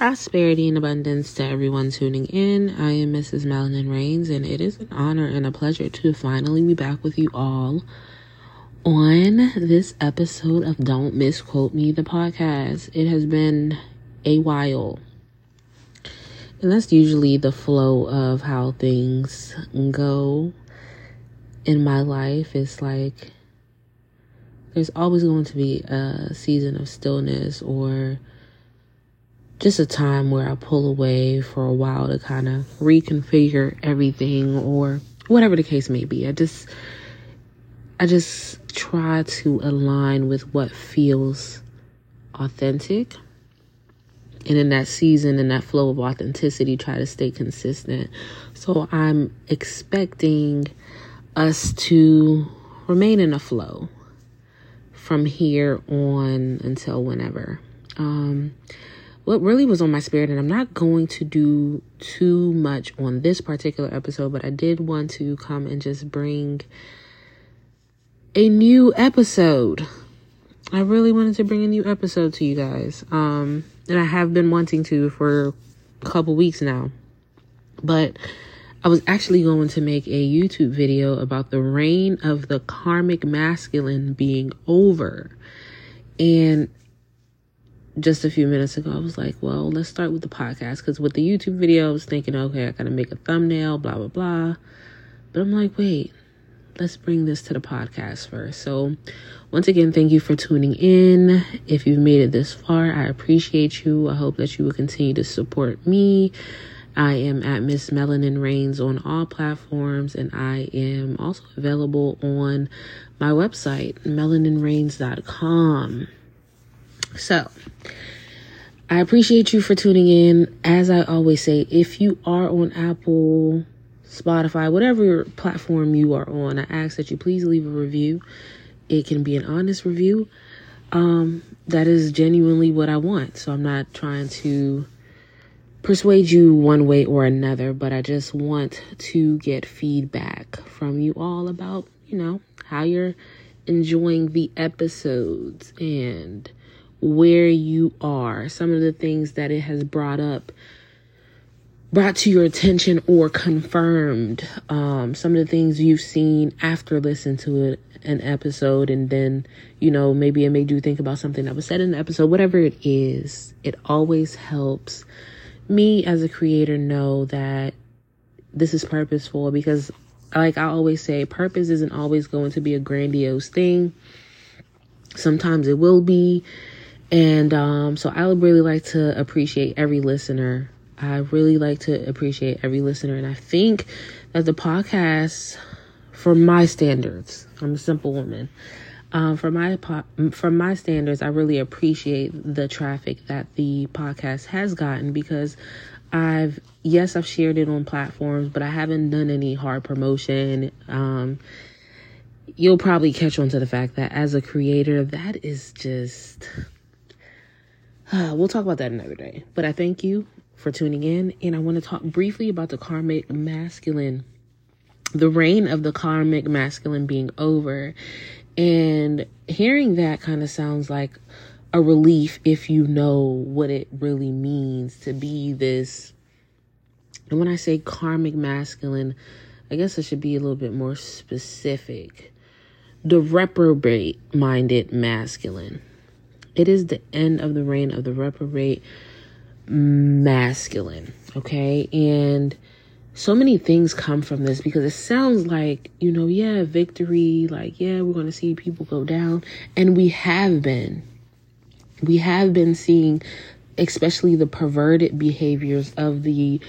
prosperity and abundance to everyone tuning in. I am Mrs. Melanin Rains, and it is an honor and a pleasure to finally be back with you all on this episode of Don't Misquote Me, the podcast. It has been a while. And that's usually the flow of how things go in my life. It's like there's always going to be a season of stillness or just a time where I pull away for a while to kind of reconfigure everything or whatever the case may be. I just I just try to align with what feels authentic. And in that season and that flow of authenticity, try to stay consistent. So I'm expecting us to remain in a flow from here on until whenever. Um, what really was on my spirit, and I'm not going to do too much on this particular episode, but I did want to come and just bring a new episode. I really wanted to bring a new episode to you guys. Um, and I have been wanting to for a couple weeks now. But I was actually going to make a YouTube video about the reign of the karmic masculine being over. And just a few minutes ago, I was like, well, let's start with the podcast. Because with the YouTube video, I was thinking, okay, I got to make a thumbnail, blah, blah, blah. But I'm like, wait, let's bring this to the podcast first. So, once again, thank you for tuning in. If you've made it this far, I appreciate you. I hope that you will continue to support me. I am at Miss Melanin Rains on all platforms, and I am also available on my website, melaninrains.com. So, I appreciate you for tuning in. As I always say, if you are on Apple, Spotify, whatever platform you are on, I ask that you please leave a review. It can be an honest review. Um, that is genuinely what I want. So I'm not trying to persuade you one way or another, but I just want to get feedback from you all about, you know, how you're enjoying the episodes and where you are, some of the things that it has brought up, brought to your attention or confirmed, um, some of the things you've seen after listening to it, an episode, and then, you know, maybe it made you think about something that was said in the episode, whatever it is, it always helps me as a creator know that this is purposeful because like I always say, purpose isn't always going to be a grandiose thing. Sometimes it will be, and um, so I would really like to appreciate every listener. I really like to appreciate every listener. And I think that the podcast, for my standards, I'm a simple woman. Um, for my from my standards, I really appreciate the traffic that the podcast has gotten because I've yes I've shared it on platforms, but I haven't done any hard promotion. Um, you'll probably catch on to the fact that as a creator, that is just we'll talk about that another day. But I thank you for tuning in, and I want to talk briefly about the karmic masculine, the reign of the karmic masculine being over. And hearing that kind of sounds like a relief if you know what it really means to be this. And when I say karmic masculine, I guess I should be a little bit more specific. The reprobate minded masculine. It is the end of the reign of the reprobate masculine. Okay. And so many things come from this because it sounds like, you know, yeah, victory, like, yeah, we're going to see people go down. And we have been. We have been seeing, especially the perverted behaviors of the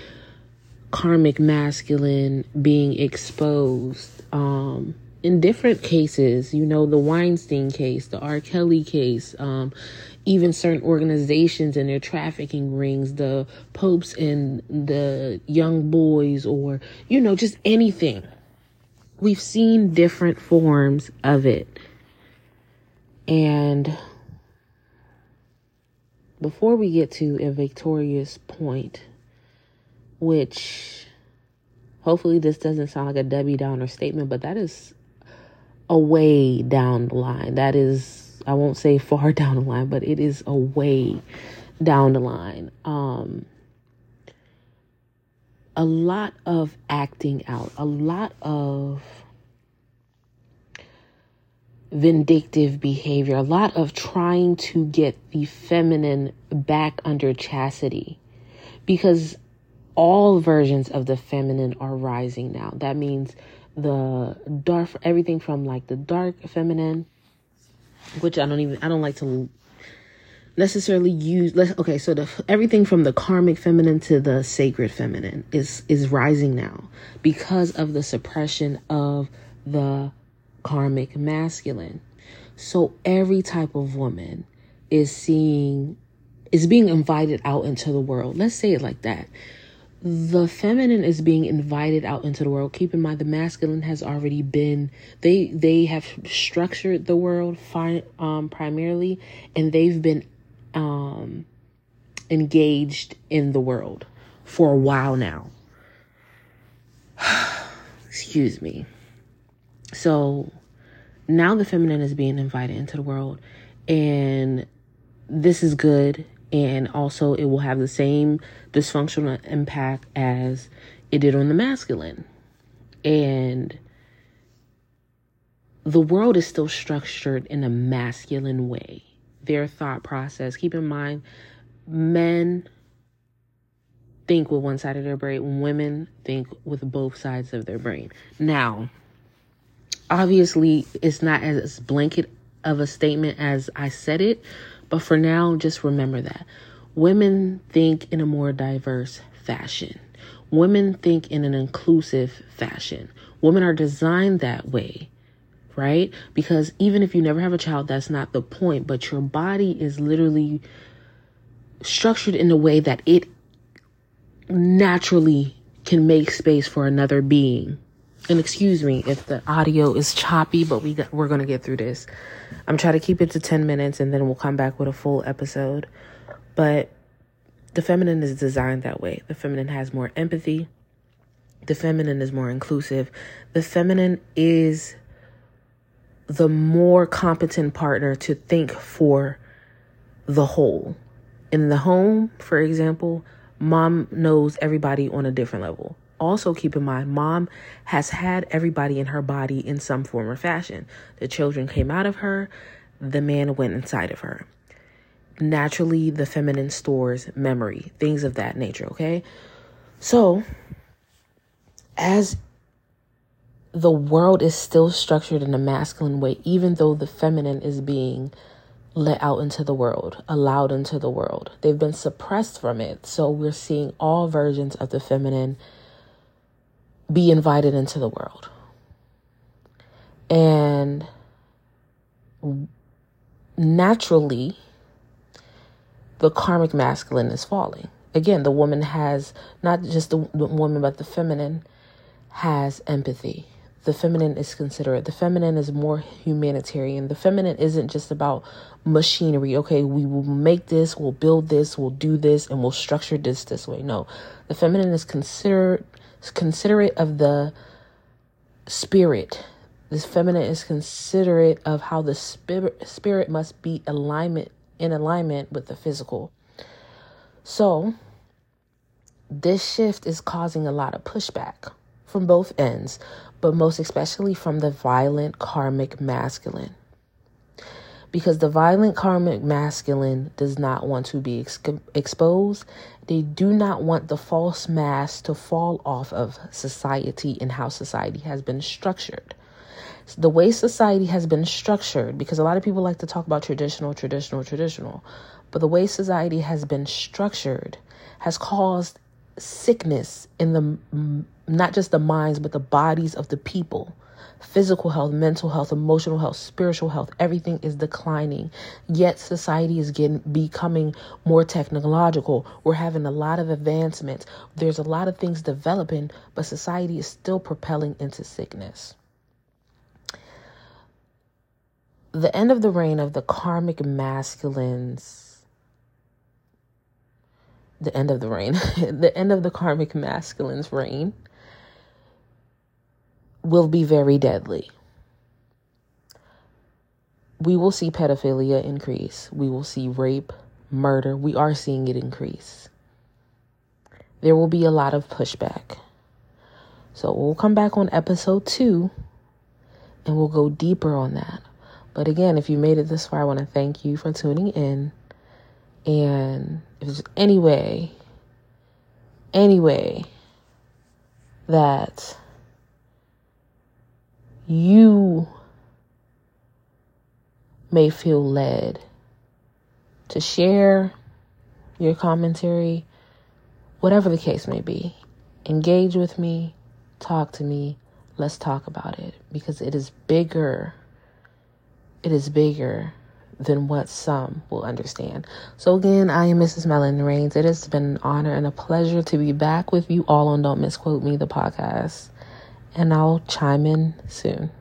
karmic masculine being exposed. Um, in different cases, you know, the Weinstein case, the R. Kelly case, um, even certain organizations and their trafficking rings, the popes and the young boys, or, you know, just anything. We've seen different forms of it. And before we get to a victorious point, which hopefully this doesn't sound like a Debbie Downer statement, but that is a way down the line. That is, I won't say far down the line, but it is a way down the line. Um, a lot of acting out, a lot of vindictive behavior, a lot of trying to get the feminine back under chastity because all versions of the feminine are rising now. That means the dark, everything from like the dark feminine, which I don't even, I don't like to necessarily use let's okay so the everything from the karmic feminine to the sacred feminine is is rising now because of the suppression of the karmic masculine. So every type of woman is seeing is being invited out into the world. Let's say it like that the feminine is being invited out into the world keep in mind the masculine has already been they they have structured the world fi- um, primarily and they've been um, engaged in the world for a while now. Excuse me. So now the feminine is being invited into the world, and this is good. And also, it will have the same dysfunctional impact as it did on the masculine. And the world is still structured in a masculine way their thought process. Keep in mind, men think with one side of their brain, women think with both sides of their brain. Now, obviously, it's not as blanket of a statement as I said it, but for now, just remember that. Women think in a more diverse fashion. Women think in an inclusive fashion. Women are designed that way right? Because even if you never have a child, that's not the point, but your body is literally structured in a way that it naturally can make space for another being. And excuse me if the audio is choppy, but we got, we're to get through this. I'm trying to keep it to 10 minutes and then we'll come back with a full episode. But the feminine is designed that way. The feminine has more empathy. The feminine is more inclusive. The feminine is the more competent partner to think for the whole. In the home, for example, mom knows everybody on a different level. Also, keep in mind, mom has had everybody in her body in some form or fashion. The children came out of her, the man went inside of her. Naturally, the feminine stores memory, things of that nature, okay? So, as the world is still structured in a masculine way, even though the feminine is being let out into the world, allowed into the world. They've been suppressed from it. So we're seeing all versions of the feminine be invited into the world. And naturally, the karmic masculine is falling. Again, the woman has not just the, woman, but the feminine has empathy the feminine is considerate. The feminine is more humanitarian. The feminine isn't just about machinery. Okay, we will make this, we'll build this, we'll do this, and we'll structure this this way. No, the feminine is considerate, considerate of the spirit. This feminine is considerate of how the spirit spirit must be alignment in alignment with the physical. So, this shift is causing a lot of pushback from both ends but most especially from the violent karmic masculine. Because the violent karmic masculine does not want to be ex- exposed. They do not want the false mask to fall off of society and how society has been structured. The way society has been structured, because a lot of people like to talk about traditional, traditional, traditional, but the way society has been structured has caused sickness in the not just the minds, but the bodies of the people. Physical health, mental health, emotional health, spiritual health, everything is declining. Yet society is getting becoming more technological. We're having a lot of advancements. There's a lot of things developing, but society is still propelling into sickness. The end of the reign of the karmic masculines the end of the reign, the end of the karmic masculine's reign will be very deadly. We will see pedophilia increase. We will see rape, murder, we are seeing it increase. There will be a lot of pushback. So we'll come back on episode two and we'll go deeper on that. But again, if you made it this far, I want to thank you for tuning in. And if there's any way, any way that you may feel led to share your commentary, whatever the case may be, engage with me, talk to me, let's talk about it because it is bigger. It is bigger than what some will understand. So, again, I am Mrs. Melanin Rains. It has been an honor and a pleasure to be back with you all on Don't Misquote Me, the podcast. And I'll chime in soon.